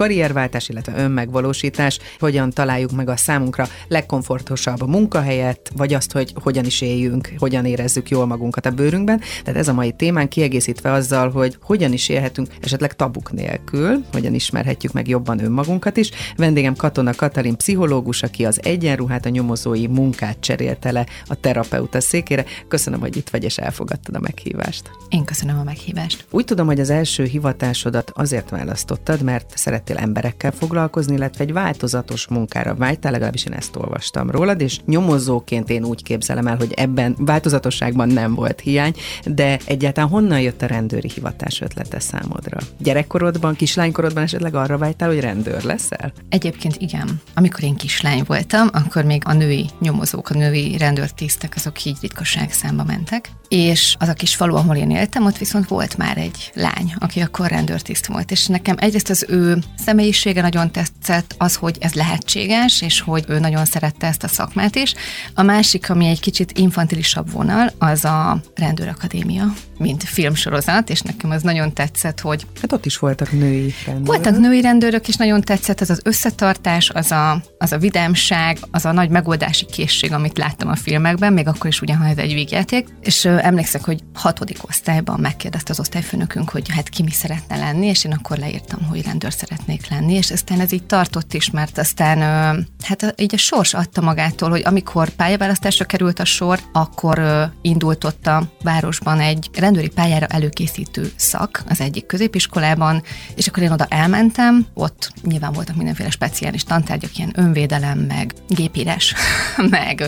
karrierváltás, illetve önmegvalósítás, hogyan találjuk meg a számunkra legkomfortosabb munkahelyet, vagy azt, hogy hogyan is éljünk, hogyan érezzük jól magunkat a bőrünkben. Tehát ez a mai témán kiegészítve azzal, hogy hogyan is élhetünk esetleg tabuk nélkül, hogyan ismerhetjük meg jobban önmagunkat is. Vendégem Katona Katalin pszichológus, aki az egyenruhát, a nyomozói munkát cserélte le a terapeuta székére. Köszönöm, hogy itt vagy és elfogadtad a meghívást. Én köszönöm a meghívást. Úgy tudom, hogy az első hivatásodat azért választottad, mert szeret szerettél emberekkel foglalkozni, illetve egy változatos munkára vágytál, legalábbis én ezt olvastam rólad, és nyomozóként én úgy képzelem el, hogy ebben változatosságban nem volt hiány, de egyáltalán honnan jött a rendőri hivatás ötlete számodra? Gyerekkorodban, kislánykorodban esetleg arra vágytál, hogy rendőr leszel? Egyébként igen. Amikor én kislány voltam, akkor még a női nyomozók, a női rendőrtisztek, azok így ritkaság számba mentek. És az a kis falu, ahol én éltem, ott viszont volt már egy lány, aki akkor rendőrtiszt volt. És nekem egyrészt az ő személyisége nagyon tetszett, az, hogy ez lehetséges, és hogy ő nagyon szerette ezt a szakmát is. A másik, ami egy kicsit infantilisabb vonal, az a rendőrakadémia, mint filmsorozat, és nekem az nagyon tetszett, hogy... Hát ott is voltak női rendőrök. Voltak női rendőrök, és nagyon tetszett az az összetartás, az a, az a vidámság, az a nagy megoldási készség, amit láttam a filmekben, még akkor is ugyan, ez egy vígjáték. És ö, emlékszek, hogy hatodik osztályban megkérdezte az osztályfőnökünk, hogy hát ki mi szeretne lenni, és én akkor leírtam, hogy rendőr szeretnék lenni, és aztán ez így tartott is, mert aztán hát így a sors adta magától, hogy amikor pályaválasztásra került a sor, akkor indult ott a városban egy rendőri pályára előkészítő szak az egyik középiskolában, és akkor én oda elmentem, ott nyilván voltak mindenféle speciális tantárgyak, ilyen önvédelem, meg gépírás, meg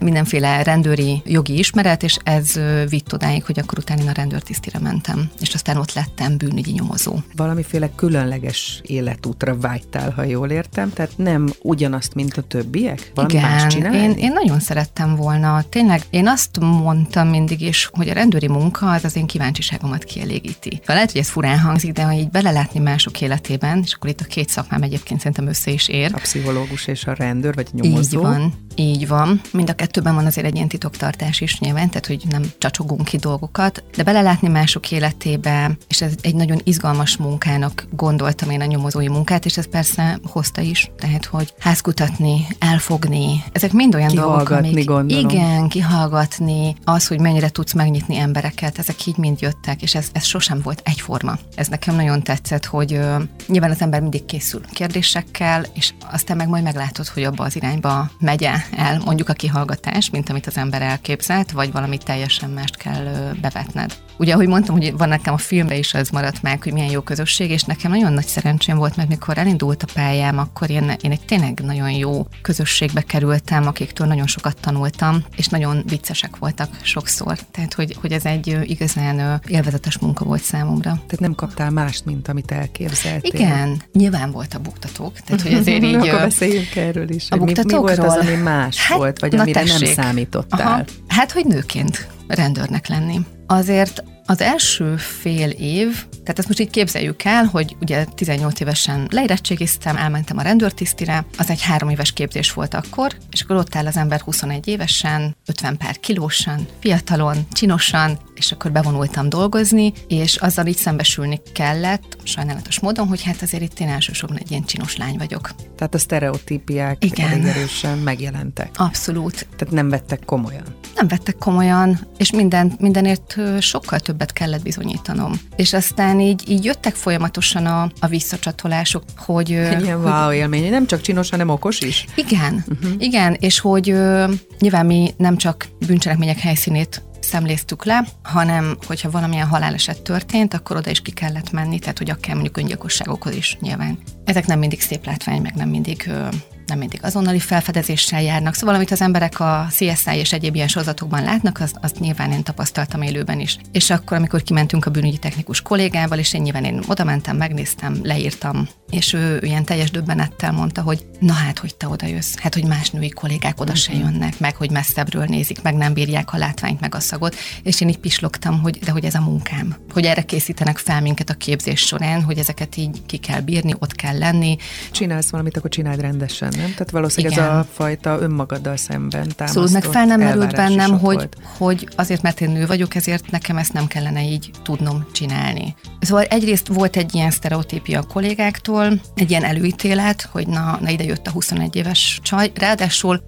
mindenféle rendőri jogi ismeret, és ez vitt odáig, hogy akkor utána a rendőrtisztire mentem, és aztán ott lettem bűnügyi nyomozó. Valamiféle különleges életútra vágytál, ha jól értem, tehát nem ugyanazt, mint a többiek? Valami Igen, más én, én nagyon szerettem volna. Tényleg, én azt mondtam mindig is, hogy a rendőri munka az az én kíváncsiságomat kielégíti. Lehet, hogy ez furán hangzik, de ha így belelátni mások életében, és akkor itt a két szakmám egyébként szerintem össze is ér. A pszichológus és a rendőr, vagy a nyomozó. Így van, így van. Mind a kettőben van azért egy ilyen titoktartás is nyilván, tehát hogy nem csacsogunk ki dolgokat, de belelátni mások életébe, és ez egy nagyon izgalmas munkának gondoltam én a nyomozói munkát, és ez persze hozta is, tehát hogy házkutatni, elfogni, ezek mind olyan dolgok, amik... gondolom. Igen, kihallgatni, az, hogy mennyire tudsz megnyitni embereket, ezek így mind jöttek, és ez, ez sosem volt egyforma. Ez nekem nagyon tetszett, hogy uh, nyilván az ember mindig készül kérdésekkel, és aztán meg majd meglátod, hogy abba az irányba megy el mondjuk a kihallgatás, mint amit az ember elképzelt, vagy valami teljesen mást kell uh, bevetned. Ugye, ahogy mondtam, hogy van nekem a filmre is az maradt meg, hogy milyen jó közösség, és nekem nagyon nagy szerencsém volt, mert mikor elindult a pályám, akkor én, én egy tényleg nagyon jó közösségbe kerültem, akiktől nagyon sokat tanultam, és nagyon viccesek voltak sokszor. Tehát, hogy, hogy ez egy igazán élvezetes munka volt számomra. Tehát nem kaptál mást, mint amit elképzeltél. Igen, nyilván volt a buktatók. Tehát, hogy azért így... Akkor beszéljünk erről is. A mi, mi volt az, ami más hát, volt, vagy amire tessék. nem számítottál? Aha. Hát, hogy nőként rendőrnek lenni. Azért az első fél év, tehát ezt most így képzeljük el, hogy ugye 18 évesen leérettségiztem, elmentem a rendőrtisztire, az egy három éves képzés volt akkor, és akkor ott áll az ember 21 évesen, 50 pár kilósan, fiatalon, csinosan, és akkor bevonultam dolgozni, és azzal így szembesülni kellett, sajnálatos módon, hogy hát azért itt én elsősorban egy ilyen csinos lány vagyok. Tehát a sztereotípiák Igen. elég erősen megjelentek. Abszolút. Tehát nem vettek komolyan. Nem vettek komolyan, és minden, mindenért sokkal többet kellett bizonyítanom. És aztán így, így jöttek folyamatosan a, a visszacsatolások, hogy... Ilyen hogy, wow élmény, nem csak csinos, hanem okos is. Igen, uh-huh. igen, és hogy nyilván mi nem csak bűncselekmények helyszínét szemléztük le, hanem hogyha valamilyen haláleset történt, akkor oda is ki kellett menni, tehát hogy akár mondjuk öngyilkosságokhoz is nyilván. Ezek nem mindig szép látvány, meg nem mindig nem mindig azonnali felfedezéssel járnak. Szóval, amit az emberek a CSI és egyéb ilyen sorozatokban látnak, azt, azt nyilván én tapasztaltam élőben is. És akkor, amikor kimentünk a bűnügyi technikus kollégával, és én nyilván én oda mentem, megnéztem, leírtam, és ő, ő ilyen teljes döbbenettel mondta, hogy na hát, hogy te oda jössz, hát, hogy más női kollégák oda se mhm. jönnek, meg hogy messzebbről nézik, meg nem bírják a látványt, meg a szagot, és én így pislogtam, hogy de hogy ez a munkám, hogy erre készítenek fel minket a képzés során, hogy ezeket így ki kell bírni, ott kell lenni. Csinálsz valamit, akkor csináld rendesen, nem? Tehát valószínűleg Igen. ez a fajta önmagaddal szemben támasztott Szóval meg fel nem merült bennem, hogy, hogy azért, mert én nő vagyok, ezért nekem ezt nem kellene így tudnom csinálni. Szóval egyrészt volt egy ilyen sztereotípia a kollégáktól, egy ilyen előítélet, hogy na, na ide jött a 21 éves csaj. Ráadásul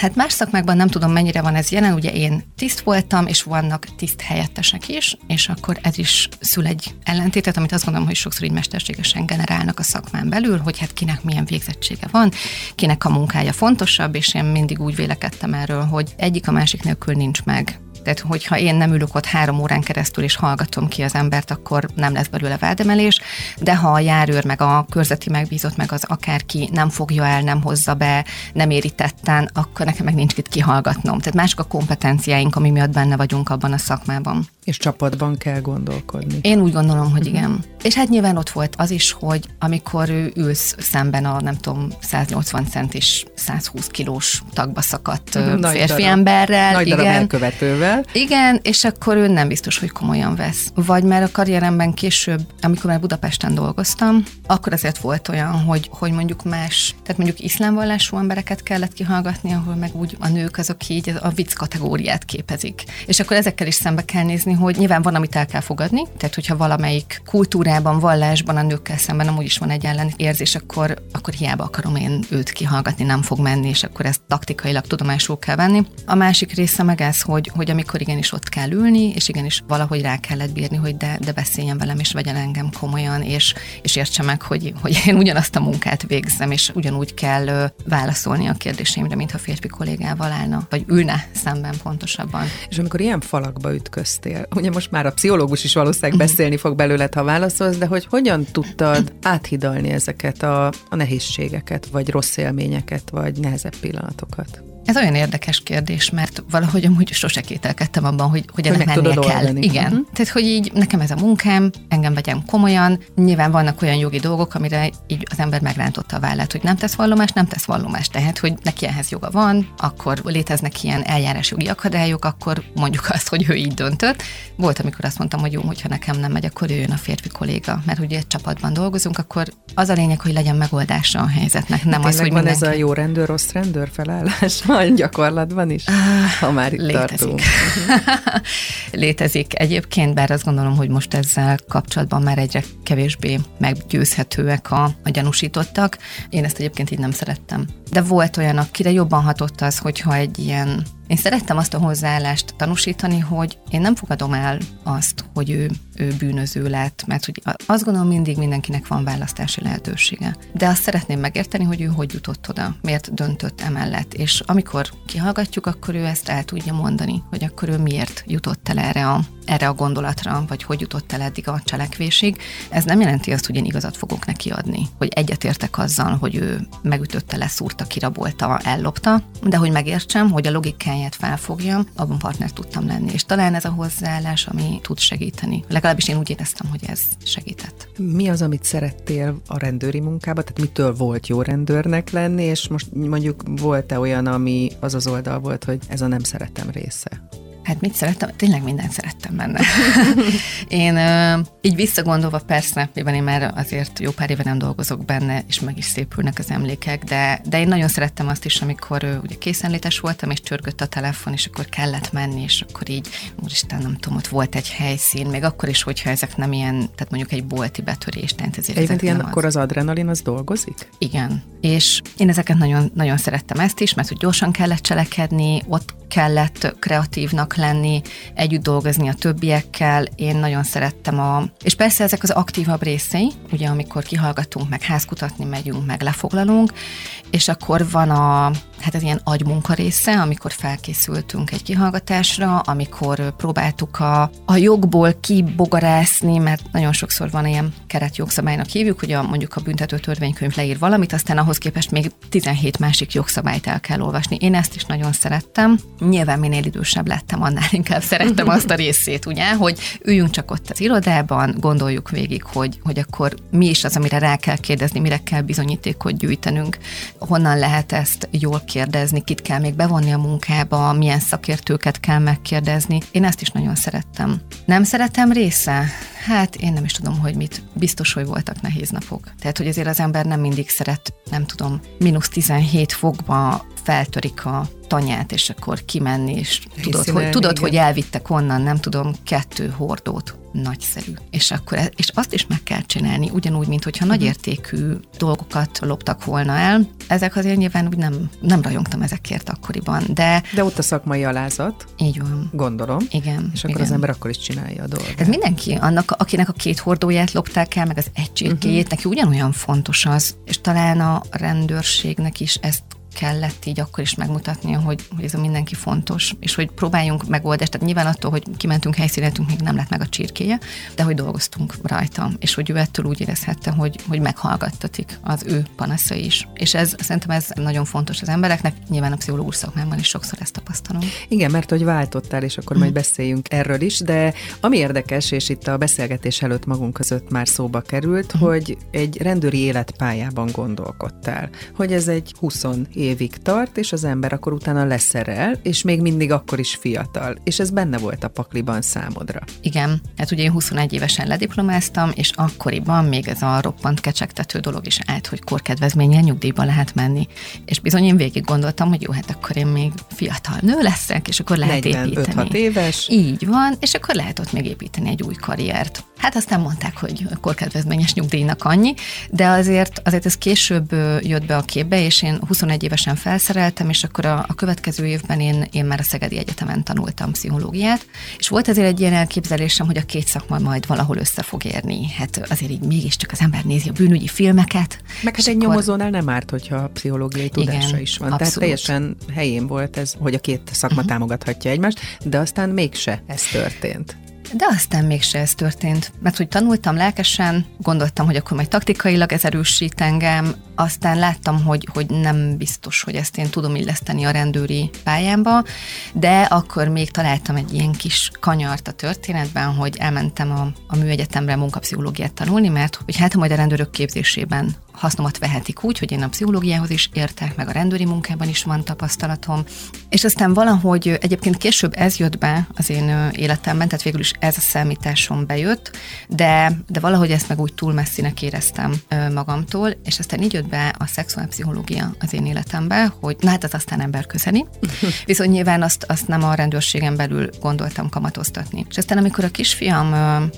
Hát más szakmákban nem tudom, mennyire van ez jelen, ugye én tiszt voltam, és vannak tiszt helyettesek is, és akkor ez is szül egy ellentétet, amit azt gondolom, hogy sokszor így mesterségesen generálnak a szakmán belül, hogy hát kinek milyen végzettsége van, kinek a munkája fontosabb, és én mindig úgy vélekedtem erről, hogy egyik a másik nélkül nincs meg. Tehát, hogyha én nem ülök ott három órán keresztül és hallgatom ki az embert, akkor nem lesz belőle vádemelés, de ha a járőr, meg a körzeti megbízott, meg az akárki nem fogja el, nem hozza be, nem éri tetten, akkor nekem meg nincs itt kihallgatnom. Tehát mások a kompetenciáink, ami miatt benne vagyunk abban a szakmában. És csapatban kell gondolkodni. Én úgy gondolom, hogy igen. És hát nyilván ott volt az is, hogy amikor ő ülsz szemben a nem tudom 180 cent és 120 kilós tagba szakadt Nagy férfi darab. emberrel. Nagy igen. elkövetővel. Igen, és akkor ő nem biztos, hogy komolyan vesz. Vagy már a karrieremben később, amikor már Budapesten dolgoztam, akkor azért volt olyan, hogy, hogy mondjuk más, tehát mondjuk iszlámvallású embereket kellett kihallgatni, ahol meg úgy a nők azok így a vicc kategóriát képezik. És akkor ezekkel is szembe kell nézni, hogy nyilván van, amit el kell fogadni, tehát hogyha valamelyik kultúrában, vallásban a nőkkel szemben amúgy is van egy ellen érzés, akkor, akkor hiába akarom én őt kihallgatni, nem fog menni, és akkor ezt taktikailag tudomásul kell venni. A másik része meg ez, hogy, hogy amikor igenis ott kell ülni, és igenis valahogy rá kellett bírni, hogy de, de beszéljen velem, és vegyen engem komolyan, és, és értse meg, hogy, hogy én ugyanazt a munkát végzem, és ugyanúgy kell válaszolni a kérdéseimre, mintha férfi kollégával állna, vagy ülne szemben pontosabban. És amikor ilyen falakba ütköztél, ugye most már a pszichológus is valószínűleg mhm. beszélni fog belőled, ha válaszolsz, de hogy hogyan tudtad áthidalni ezeket a, a nehézségeket, vagy rossz élményeket, vagy nehezebb pillanatokat? Ez olyan érdekes kérdés, mert valahogy amúgy sose kételkedtem abban, hogy, hogy ennek hogy mennie kell. Oldani. Igen. Uh-huh. Tehát, hogy így nekem ez a munkám, engem vegyem komolyan. Nyilván vannak olyan jogi dolgok, amire így az ember megrántotta a vállát, hogy nem tesz vallomást, nem tesz vallomást. Tehát, hogy neki ehhez joga van, akkor léteznek ilyen eljárásjogi akadályok, akkor mondjuk azt, hogy ő így döntött. Volt, amikor azt mondtam, hogy jó, hogyha nekem nem megy, akkor jöjjön a férfi kolléga, mert ugye egy csapatban dolgozunk, akkor az a lényeg, hogy legyen megoldása a helyzetnek, nem az, hogy van mindenki... ez a jó rendőr, rossz rendőr felállás gyakorlatban is, ha már itt Létezik. tartunk. Létezik egyébként, bár azt gondolom, hogy most ezzel kapcsolatban már egyre kevésbé meggyőzhetőek a, a gyanúsítottak. Én ezt egyébként így nem szerettem. De volt olyan, akire jobban hatott az, hogyha egy ilyen én szerettem azt a hozzáállást tanúsítani, hogy én nem fogadom el azt, hogy ő, ő bűnöző lett, mert hogy azt gondolom mindig mindenkinek van választási lehetősége. De azt szeretném megérteni, hogy ő hogy jutott oda, miért döntött emellett. És amikor kihallgatjuk, akkor ő ezt el tudja mondani, hogy akkor ő miért jutott el erre a, erre a gondolatra, vagy hogy jutott el eddig a cselekvésig. Ez nem jelenti azt, hogy én igazat fogok neki adni, hogy egyetértek azzal, hogy ő megütötte, leszúrta, kirabolta, ellopta, de hogy megértsem, hogy a logikája témáját felfogjam, abban partner tudtam lenni. És talán ez a hozzáállás, ami tud segíteni. Legalábbis én úgy éreztem, hogy ez segített. Mi az, amit szerettél a rendőri munkában? Tehát mitől volt jó rendőrnek lenni, és most mondjuk volt-e olyan, ami az az oldal volt, hogy ez a nem szeretem része? Hát mit szerettem? Tényleg mindent szerettem benne. én így visszagondolva persze, mivel én már azért jó pár éve nem dolgozok benne, és meg is szépülnek az emlékek, de, de én nagyon szerettem azt is, amikor ugye készenlétes voltam, és csörgött a telefon, és akkor kellett menni, és akkor így, úristen, nem tudom, ott volt egy helyszín, még akkor is, hogyha ezek nem ilyen, tehát mondjuk egy bolti betörés, tehát ezért Egyébként ilyen, akkor az adrenalin az dolgozik? Igen. És én ezeket nagyon, nagyon szerettem ezt is, mert hogy gyorsan kellett cselekedni, ott kellett kreatívnak lenni, együtt dolgozni a többiekkel. Én nagyon szerettem a... És persze ezek az aktívabb részei, ugye amikor kihallgatunk, meg házkutatni megyünk, meg lefoglalunk, és akkor van a, hát ez ilyen agymunka része, amikor felkészültünk egy kihallgatásra, amikor próbáltuk a, a jogból kibogarászni, mert nagyon sokszor van ilyen keretjogszabálynak hívjuk, hogy a, mondjuk a büntető törvénykönyv leír valamit, aztán ahhoz képest még 17 másik jogszabályt el kell olvasni. Én ezt is nagyon szerettem. Nyilván minél idősebb lettem, annál inkább szerettem azt a részét, ugye, hogy üljünk csak ott az irodában, gondoljuk végig, hogy, hogy akkor mi is az, amire rá kell kérdezni, mire kell bizonyítékot gyűjtenünk, honnan lehet ezt jól kérdezni, kit kell még bevonni a munkába, milyen szakértőket kell megkérdezni. Én ezt is nagyon szerettem. Nem szeretem része? Hát én nem is tudom, hogy mit. Biztos, hogy voltak nehéz napok. Tehát, hogy azért az ember nem mindig szeret, nem tudom, mínusz 17 fokba feltörik a tanyát, és akkor kimenni, és tudod, hogy, tudod hogy elvittek onnan, nem tudom, kettő hordót. Nagyszerű. És akkor e- és azt is meg kell csinálni, ugyanúgy, mint hogyha uh-huh. nagyértékű dolgokat loptak volna el. Ezek azért nyilván úgy nem, nem rajongtam ezekért akkoriban, de... De ott a szakmai alázat. Így van. Gondolom. Igen. És akkor igen. az ember akkor is csinálja a dolgot. Ez mindenki, annak, akinek a két hordóját lopták el, meg az egy csirkéjét, uh-huh. neki ugyanolyan fontos az, és talán a rendőrségnek is ezt kellett így akkor is megmutatnia, hogy, hogy ez a mindenki fontos, és hogy próbáljunk megoldást. Tehát nyilván attól, hogy kimentünk helyszínetünk, még nem lett meg a csirkéje, de hogy dolgoztunk rajta, és hogy ő ettől úgy érezhette, hogy, hogy meghallgattatik az ő panaszai is. És ez szerintem ez nagyon fontos az embereknek, nyilván a pszichológus szakmában is sokszor ezt tapasztalom. Igen, mert hogy váltottál, és akkor mm. majd beszéljünk erről is, de ami érdekes, és itt a beszélgetés előtt magunk között már szóba került, mm. hogy egy rendőri életpályában gondolkodtál, hogy ez egy 20 évig tart, és az ember akkor utána leszerel, és még mindig akkor is fiatal. És ez benne volt a pakliban számodra. Igen, hát ugye én 21 évesen lediplomáztam, és akkoriban még ez a roppant kecsegtető dolog is állt, hogy korkedvezményen nyugdíjba lehet menni. És bizony én végig gondoltam, hogy jó, hát akkor én még fiatal nő leszek, és akkor lehet 45 építeni. éves. Így van, és akkor lehet ott még építeni egy új karriert. Hát aztán mondták, hogy korkedvezményes nyugdíjnak annyi, de azért, azért ez később jött be a képbe, és én 21 évesen felszereltem, és akkor a, a következő évben én, én már a Szegedi Egyetemen tanultam pszichológiát, és volt azért egy ilyen elképzelésem, hogy a két szakma majd valahol össze fog érni. Hát azért így mégiscsak az ember nézi a bűnügyi filmeket. Meg hát egy akkor... nyomozónál nem árt, hogyha a pszichológiai tudása Igen, is van. Abszolút. Tehát teljesen helyén volt ez, hogy a két szakma uh-huh. támogathatja egymást, de aztán mégse ez történt. De aztán mégse ez történt, mert hogy tanultam lelkesen, gondoltam, hogy akkor majd taktikailag ez erősít engem, aztán láttam, hogy, hogy nem biztos, hogy ezt én tudom illeszteni a rendőri pályámba, de akkor még találtam egy ilyen kis kanyart a történetben, hogy elmentem a, a műegyetemre munkapszichológiát tanulni, mert hogy hát majd a rendőrök képzésében hasznomat vehetik úgy, hogy én a pszichológiához is értek, meg a rendőri munkában is van tapasztalatom. És aztán valahogy egyébként később ez jött be az én életemben, tehát végül is ez a számításom bejött, de, de valahogy ezt meg úgy túl messzinek éreztem magamtól, és aztán így jött be a szexuálpszichológia az én életembe, hogy na hát az aztán ember közeni. Viszont nyilván azt, azt nem a rendőrségen belül gondoltam kamatoztatni. És aztán amikor a kisfiam,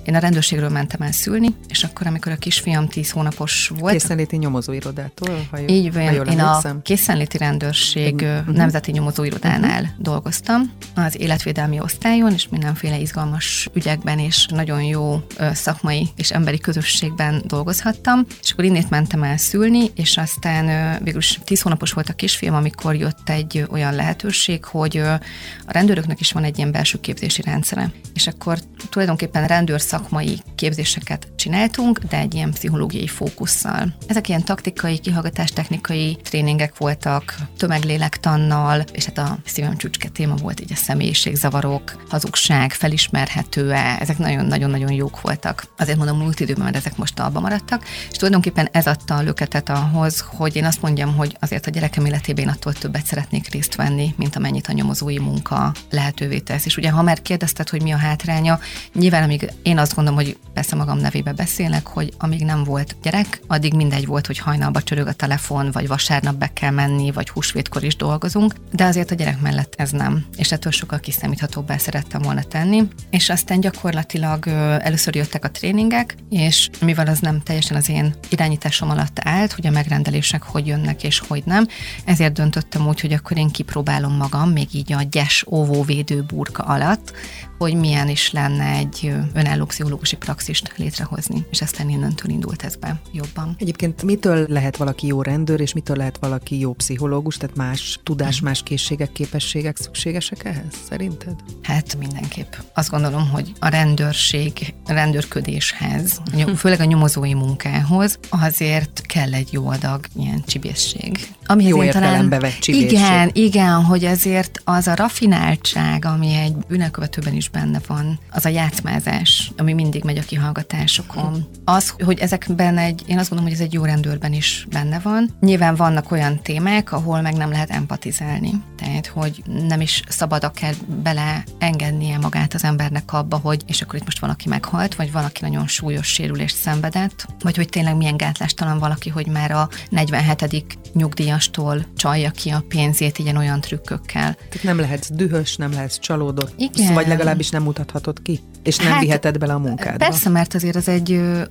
én a rendőrségről mentem el szülni, és akkor amikor a kisfiam 10 hónapos volt. Készenléti nyomozóirodától? Ha így van, én emlékszem. a készenléti rendőrség uh-huh. nemzeti nyomozóirodánál uh-huh. dolgoztam, az életvédelmi osztályon, és mindenféle izgalmas ügyekben és nagyon jó szakmai és emberi közösségben dolgozhattam, és akkor innét mentem el szülni, és aztán végülis tíz hónapos volt a kisfiam, amikor jött egy olyan lehetőség, hogy a rendőröknek is van egy ilyen belső képzési rendszere. És akkor tulajdonképpen rendőr szakmai képzéseket csináltunk, de egy ilyen pszichológiai fókusszal. Ezek ilyen taktikai, kihallgatás technikai tréningek voltak, tömeglélektannal, és hát a szívem csücske téma volt így a személyiségzavarok, hazugság, felismerhető-e, ezek nagyon-nagyon-nagyon jók voltak. Azért mondom múlt időben, mert ezek most alba maradtak, és tulajdonképpen ez adta a löketet ahhoz, hogy én azt mondjam, hogy azért a gyerekem életében attól többet szeretnék részt venni, mint amennyit a nyomozói munka lehetővé tesz. És ugye, ha már kérdezted, hogy mi a hátránya, nyilván amíg én azt gondolom, hogy persze magam nevébe beszélek, hogy amíg nem volt gyerek, addig mindegy volt, hogy hajnalba csörög a telefon, vagy vasárnap be kell menni, vagy húsvétkor is dolgozunk, de azért a gyerek mellett ez nem. És ettől sokkal kiszámíthatóbbá szerettem volna tenni. És aztán gyakorlatilag először jöttek a tréningek, és mivel az nem teljesen az én irányításom alatt állt, hogy a megrendelések hogy jönnek és hogy nem, ezért döntöttem úgy, hogy akkor én kipróbálom magam, még így a gyes óvóvédő burka alatt, hogy milyen is lenne egy önálló pszichológusi praxist létrehozni dolgozni. És aztán innentől indult ez be jobban. Egyébként mitől lehet valaki jó rendőr, és mitől lehet valaki jó pszichológus? Tehát más tudás, mhm. más készségek, képességek szükségesek ehhez, szerinted? Hát mindenképp. Azt gondolom, hogy a rendőrség, a rendőrködéshez, főleg a nyomozói munkához azért kell egy jó adag ilyen csibészség. Ami jó értelembe vett csibészség. Igen, igen, hogy azért az a rafináltság, ami egy bűnelkövetőben is benne van, az a játszmázás, ami mindig megy a kihallgatásokon. Az, hogy ezekben egy, én azt gondolom, hogy ez egy jó rendőrben is benne van. Nyilván vannak olyan témák, ahol meg nem lehet empatizálni. Tehát, hogy nem is szabad akár bele engednie magát az embernek abba, hogy és akkor itt most valaki meghalt, vagy valaki nagyon súlyos sérülést szenvedett, vagy hogy tényleg milyen gátlástalan valaki, hogy már a 47. nyugdíjastól csalja ki a pénzét ilyen olyan trükkökkel. Tehát nem lehetsz dühös, nem lehetsz csalódott, Igen. vagy legalábbis nem mutathatod ki, és nem hát, viheted bele a munkádba. Persze, mert azért az egy,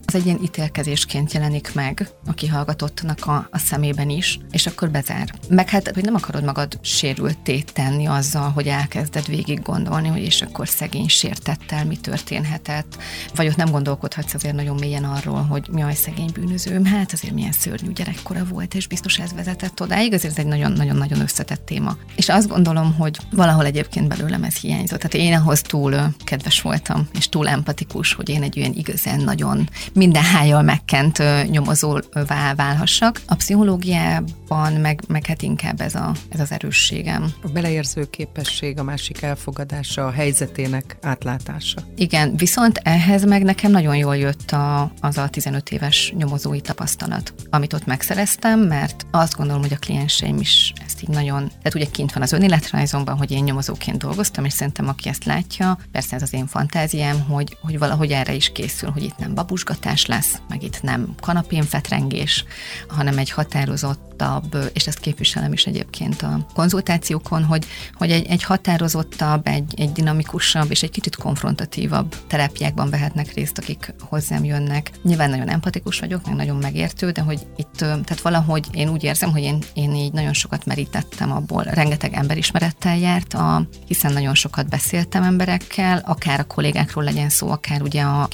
az egy ilyen ítélkezésként jelenik meg a kihallgatottnak a, a szemében is, és akkor bezár. Meg hát, hogy nem akarod magad sérültét tenni azzal, hogy elkezded végig gondolni, hogy és akkor szegény sértettel mi történhetett, vagy ott nem gondolkodhatsz azért nagyon mélyen arról, hogy mi a szegény bűnözőm, hát azért milyen szörnyű gyerekkora volt, és biztos ez vezetett odáig, azért ez egy nagyon-nagyon-nagyon összetett téma. És azt gondolom, hogy valahol egyébként belőlem ez hiányzott. Tehát én ahhoz túl kedves voltam, és túl empatikus, hogy én egy olyan igazán nagyon minden hájjal megkent nyomozóvá válhassak. A pszichológiában meg, meg hát inkább ez, a, ez az erősségem. A beleérző képesség, a másik elfogadása, a helyzetének átlátása. Igen, viszont ehhez meg nekem nagyon jól jött a, az a 15 éves nyomozói tapasztalat, amit ott megszereztem, mert azt gondolom, hogy a klienseim is ezt így nagyon, tehát ugye kint van az önéletrajzomban, hogy én nyomozóként dolgoztam, és szerintem aki ezt látja, persze ez az én fantáziám, hogy, hogy valahogy erre is készül, hogy itt nem babusgatás lesz, meg itt nem kanapén fetrengés, hanem egy határozottabb, és ezt képviselem is egyébként a konzultációkon, hogy, hogy egy, egy határozottabb, egy, egy dinamikusabb és egy kicsit konfrontatívabb terápiákban vehetnek részt, akik hozzám jönnek. Nyilván nagyon empatikus vagyok, meg nagyon megértő, de hogy itt, tehát valahogy én úgy érzem, hogy én, én így nagyon sokat merítettem abból, rengeteg emberismerettel járt, a, hiszen nagyon sokat beszéltem emberekkel, akár a kollégákról legyen szó, akár ugye a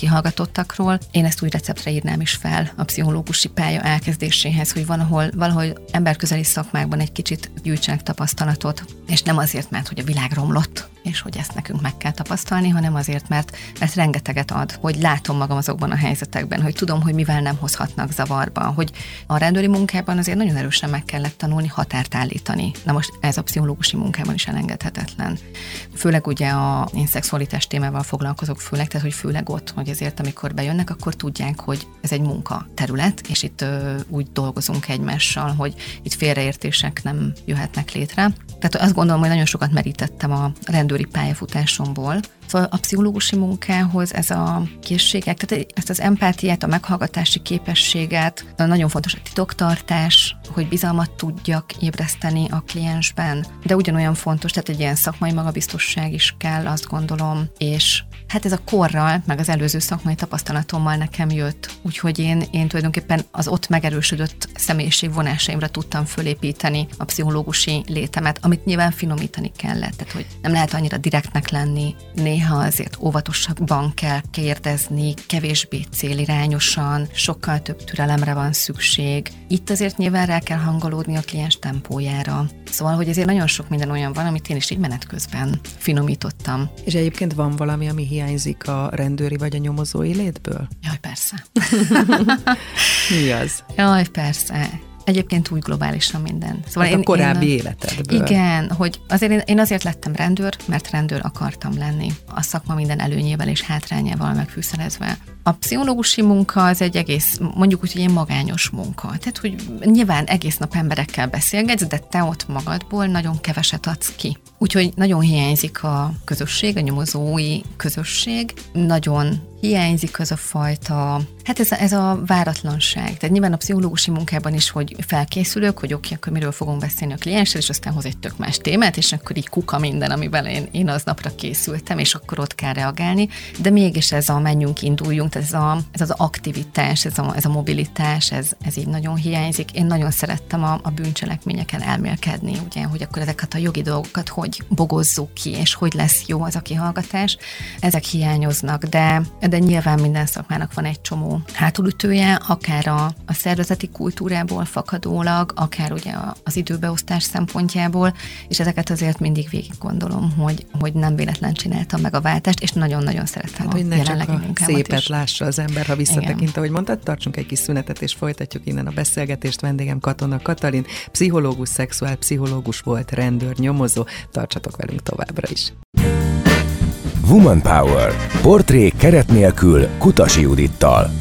kihallgatottakról. Én ezt úgy receptre írnám is fel a pszichológusi pálya elkezdéséhez, hogy van, ahol valahogy emberközeli szakmákban egy kicsit gyűjtsenek tapasztalatot, és nem azért, mert hogy a világ romlott, és hogy ezt nekünk meg kell tapasztalni, hanem azért, mert, mert rengeteget ad, hogy látom magam azokban a helyzetekben, hogy tudom, hogy mivel nem hozhatnak zavarba, hogy a rendőri munkában azért nagyon erősen meg kellett tanulni határt állítani. Na most ez a pszichológusi munkában is elengedhetetlen. Főleg ugye a én szexualitás témával foglalkozok főleg, tehát hogy főleg ott, hogy ezért amikor bejönnek, akkor tudják, hogy ez egy munka terület, és itt ö, úgy dolgozunk egymással, hogy itt félreértések nem jöhetnek létre. Tehát azt gondolom, hogy nagyon sokat merítettem a rendőri pályafutásomból, Szóval a pszichológusi munkához ez a készségek, tehát ezt az empátiát, a meghallgatási képességet, nagyon fontos a titoktartás, hogy bizalmat tudjak ébreszteni a kliensben, de ugyanolyan fontos, tehát egy ilyen szakmai magabiztosság is kell, azt gondolom, és hát ez a korral, meg az előző szakmai tapasztalatommal nekem jött, úgyhogy én, én tulajdonképpen az ott megerősödött személyiség vonásaimra tudtam fölépíteni a pszichológusi létemet, amit nyilván finomítani kellett, tehát hogy nem lehet annyira direktnek lenni, néha azért óvatosabban kell kérdezni, kevésbé célirányosan, sokkal több türelemre van szükség. Itt azért nyilván rá kell hangolódni a kliens tempójára. Szóval, hogy ezért nagyon sok minden olyan van, amit én is így menet közben finomítottam. És egyébként van valami, ami hiányzik a rendőri vagy a nyomozói létből? Jaj, persze. Mi az? Jaj, persze. Egyébként úgy globálisan minden. Szóval hát én, a korábbi én, életedből. Igen, hogy azért én, én azért lettem rendőr, mert rendőr akartam lenni. A szakma minden előnyével és hátrányával megfűszerezve. A pszichológusi munka az egy egész, mondjuk úgy, hogy egy magányos munka. Tehát, hogy nyilván egész nap emberekkel beszélgetsz, de te ott magadból nagyon keveset adsz ki. Úgyhogy nagyon hiányzik a közösség, a nyomozói közösség, nagyon hiányzik az a fajta Hát ez, ez a váratlanság. Tehát nyilván a pszichológusi munkában is, hogy felkészülök, hogy oké, akkor miről fogunk beszélni a klienssel, és aztán hoz egy tök más témát, és akkor így kuka minden, amivel én, én aznapra készültem, és akkor ott kell reagálni. De mégis ez a menjünk, induljunk, tehát ez, a, ez az aktivitás, ez a, ez a mobilitás, ez, ez így nagyon hiányzik. Én nagyon szerettem a, a bűncselekményeken elmélkedni, ugye, hogy akkor ezeket a jogi dolgokat hogy bogozzuk ki, és hogy lesz jó az a kihallgatás. Ezek hiányoznak, de, de nyilván minden szakmának van egy csomó hátulütője, akár a, a szervezeti kultúrából fakadólag, akár ugye az időbeosztás szempontjából, és ezeket azért mindig végig gondolom, hogy, hogy nem véletlen csináltam meg a váltást, és nagyon-nagyon szeretem hát, a hogy ne csak a szépet is. lássa az ember, ha visszatekint, Igen. ahogy mondtad, tartsunk egy kis szünetet, és folytatjuk innen a beszélgetést. Vendégem Katona Katalin, pszichológus, szexuálpszichológus volt, rendőr, nyomozó. Tartsatok velünk továbbra is. Woman Power. Portré keret nélkül Kutasi Judittal.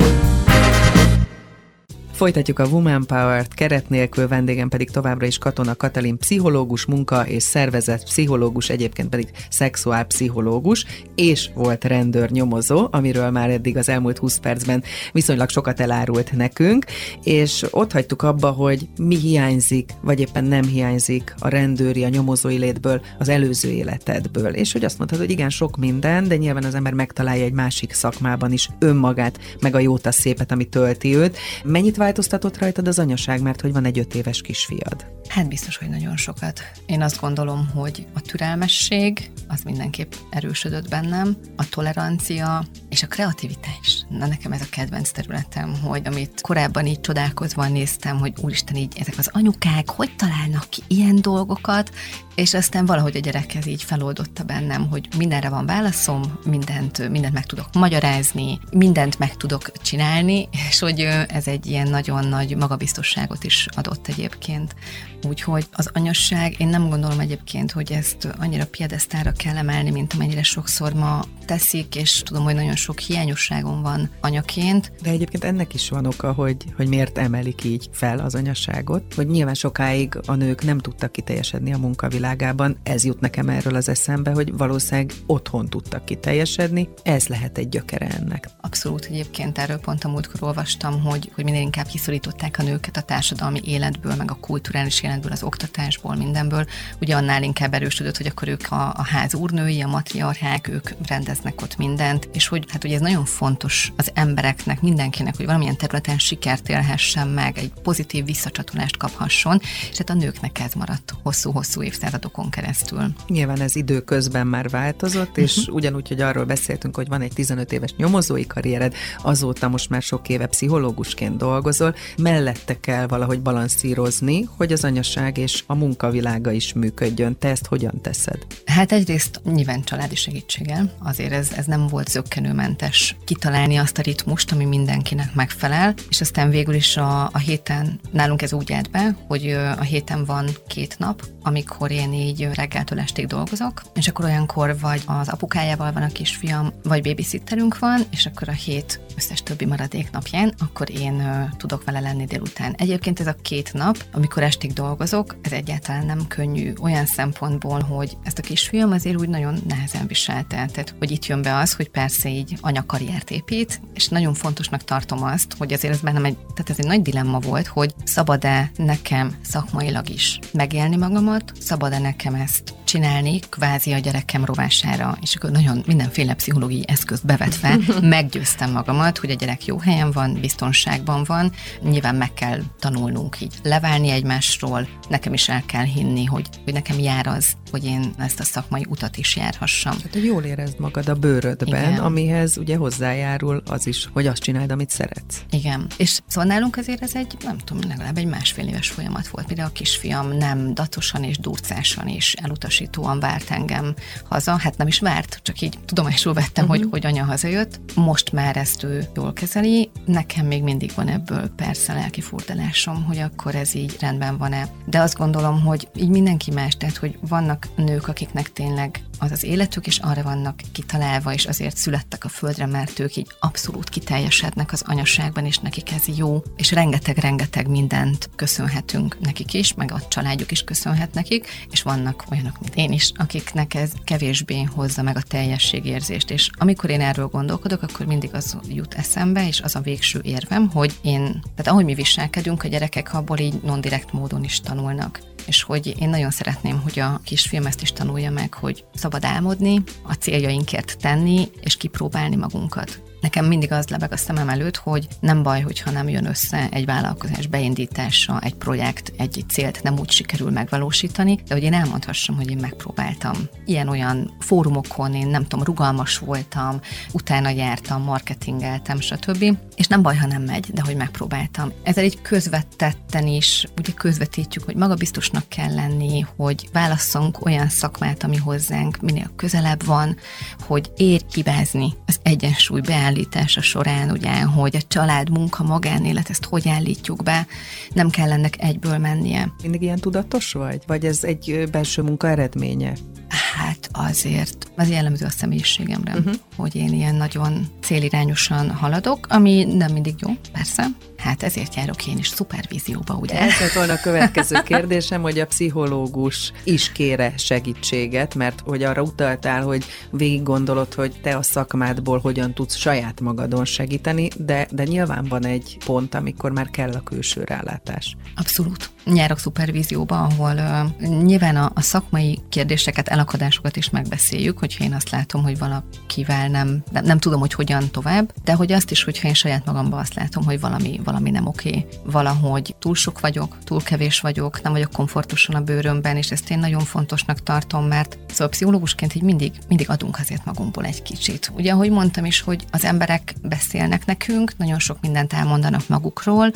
Folytatjuk a Woman Power-t, keret nélkül vendégem pedig továbbra is Katona Katalin, pszichológus, munka és szervezet pszichológus, egyébként pedig szexuálpszichológus, és volt rendőr nyomozó, amiről már eddig az elmúlt 20 percben viszonylag sokat elárult nekünk, és ott hagytuk abba, hogy mi hiányzik, vagy éppen nem hiányzik a rendőri, a nyomozói létből, az előző életedből. És hogy azt mondtad, hogy igen, sok minden, de nyilván az ember megtalálja egy másik szakmában is önmagát, meg a jót, a szépet, ami tölti őt. Mennyit változtatott rajtad az anyaság, mert hogy van egy öt éves kisfiad? Hát biztos, hogy nagyon sokat. Én azt gondolom, hogy a türelmesség az mindenképp erősödött bennem, a tolerancia és a kreativitás. Na nekem ez a kedvenc területem, hogy amit korábban így csodálkozva néztem, hogy úristen így ezek az anyukák hogy találnak ki ilyen dolgokat, és aztán valahogy a gyerek így feloldotta bennem, hogy mindenre van válaszom, mindent, mindent meg tudok magyarázni, mindent meg tudok csinálni, és hogy ez egy ilyen nagyon nagy magabiztosságot is adott egyébként. Úgyhogy az anyasság, én nem gondolom egyébként, hogy ezt annyira piedesztára kell emelni, mint amennyire sokszor ma teszik, és tudom, hogy nagyon sok hiányosságom van anyaként. De egyébként ennek is van oka, hogy, hogy miért emelik így fel az anyasságot, hogy nyilván sokáig a nők nem tudtak kiteljesedni a munkavilágában, ez jut nekem erről az eszembe, hogy valószínűleg otthon tudtak kiteljesedni, ez lehet egy gyökere ennek. Abszolút egyébként erről pont a múltkor olvastam, hogy, hogy minél inkább kiszorították a nőket a társadalmi életből, meg a kulturális életből, az oktatásból, mindenből, ugye annál inkább erősödött, hogy akkor ők a, a ház úrnői, a matriarchák, ők rendeznek ott mindent, és hogy hát ugye ez nagyon fontos az embereknek, mindenkinek, hogy valamilyen területen sikert élhessen meg, egy pozitív visszacsatolást kaphasson, és hát a nőknek ez maradt hosszú-hosszú évszázadokon keresztül. Nyilván ez időközben már változott, és uh-huh. ugyanúgy, hogy arról beszéltünk, hogy van egy 15 éves nyomozói karriered, azóta most már sok éve pszichológusként dolgozol, mellette kell valahogy balanszírozni, hogy az anyaság és a munkavilága is működjön. Te ezt hogyan teszed? Hát egyrészt nyilván családi segítséggel, azért ez, ez nem volt zöggenőmentes kitalálni azt a ritmust, ami mindenkinek megfelel, és aztán végül is a, a héten, nálunk ez úgy állt be, hogy a héten van két nap, amikor én így reggeltől estig dolgozok, és akkor olyankor vagy az apukájával van a kisfiam, vagy babysitterünk van, és akkor a hét összes többi maradék napján, akkor én uh, tudok vele lenni délután. Egyébként ez a két nap, amikor estig dolgozok, ez egyáltalán nem könnyű olyan szempontból, hogy ezt a kisfiam azért úgy nagyon nehezen viselte. Tehát, hogy itt jön be az, hogy persze így anyakarriert épít, és nagyon fontosnak tartom azt, hogy azért ez bennem egy, tehát ez egy nagy dilemma volt, hogy szabad-e nekem szakmailag is megélni magamat, szabad-e nekem ezt csinálni, kvázi a gyerekem rovására, és akkor nagyon mindenféle pszichológiai eszközt bevetve meggyőztem magamat, hogy a gyerek jó helyen van, biztonságban van, nyilván meg kell tanulnunk így leválni egymásról, nekem is el kell hinni, hogy, hogy nekem jár az, hogy én ezt a szakmai utat is járhassam. Hát, hogy jól érezd magad a bőrödben, Igen. amihez ugye hozzájárul az is, hogy azt csináld, amit szeretsz. Igen. És szóval nálunk azért ez egy, nem tudom, legalább egy másfél éves folyamat volt. Például a kisfiam nem datosan és durcásan és elutasítóan várt engem haza. Hát nem is várt, csak így tudomásul vettem, uh-huh. hogy, hogy anya hazajött. Most már ezt ő jól kezeli. Nekem még mindig van ebből persze lelki furdalásom, hogy akkor ez így rendben van-e. De azt gondolom, hogy így mindenki más, tehát hogy vannak nők, akiknek tényleg az az életük, és arra vannak kitalálva, és azért születtek a földre, mert ők így abszolút kiteljesednek az anyaságban, és nekik ez jó, és rengeteg-rengeteg mindent köszönhetünk nekik is, meg a családjuk is köszönhet nekik, és vannak olyanok, mint én is, akiknek ez kevésbé hozza meg a teljességérzést, és amikor én erről gondolkodok, akkor mindig az jut eszembe, és az a végső érvem, hogy én, tehát ahogy mi viselkedünk, a gyerekek abból így non-direkt módon is tanulnak. És hogy én nagyon szeretném, hogy a kisfilm ezt is tanulja meg, hogy szabad álmodni, a céljainkért tenni, és kipróbálni magunkat. Nekem mindig az lebeg a szemem előtt, hogy nem baj, hogyha nem jön össze egy vállalkozás beindítása, egy projekt, egy célt nem úgy sikerül megvalósítani, de hogy én elmondhassam, hogy én megpróbáltam. Ilyen-olyan fórumokon én nem tudom, rugalmas voltam, utána jártam, marketingeltem, stb. És nem baj, ha nem megy, de hogy megpróbáltam. Ezzel így közvetetten is, ugye közvetítjük, hogy magabiztosnak kell lenni, hogy válasszunk olyan szakmát, ami hozzánk minél közelebb van, hogy ér hibázni egyensúly beáll állítása során, ugye, hogy a család, munka, magánélet, ezt hogy állítjuk be, nem kell ennek egyből mennie. Mindig ilyen tudatos vagy? Vagy ez egy belső munka eredménye? Hát azért, az jellemző a személyiségemre, uh-huh. hogy én ilyen nagyon célirányosan haladok, ami nem mindig jó, persze, Hát ezért járok én is szupervízióba, ugye? Ez lett volna a következő kérdésem, hogy a pszichológus is kére segítséget, mert hogy arra utaltál, hogy végig gondolod, hogy te a szakmádból hogyan tudsz saját magadon segíteni, de, de nyilván van egy pont, amikor már kell a külső rálátás. Abszolút. Nyárok szupervízióba, ahol uh, nyilván a, a szakmai kérdéseket, elakadásokat is megbeszéljük, hogyha én azt látom, hogy valakivel nem, nem, nem tudom, hogy hogyan tovább, de hogy azt is, hogyha én saját magamban azt látom, hogy valami, valami nem oké. Valahogy túl sok vagyok, túl kevés vagyok, nem vagyok komfortosan a bőrömben, és ezt én nagyon fontosnak tartom, mert szóval pszichológusként így mindig, mindig adunk azért magunkból egy kicsit. Ugye, ahogy mondtam is, hogy az emberek beszélnek nekünk, nagyon sok mindent elmondanak magukról,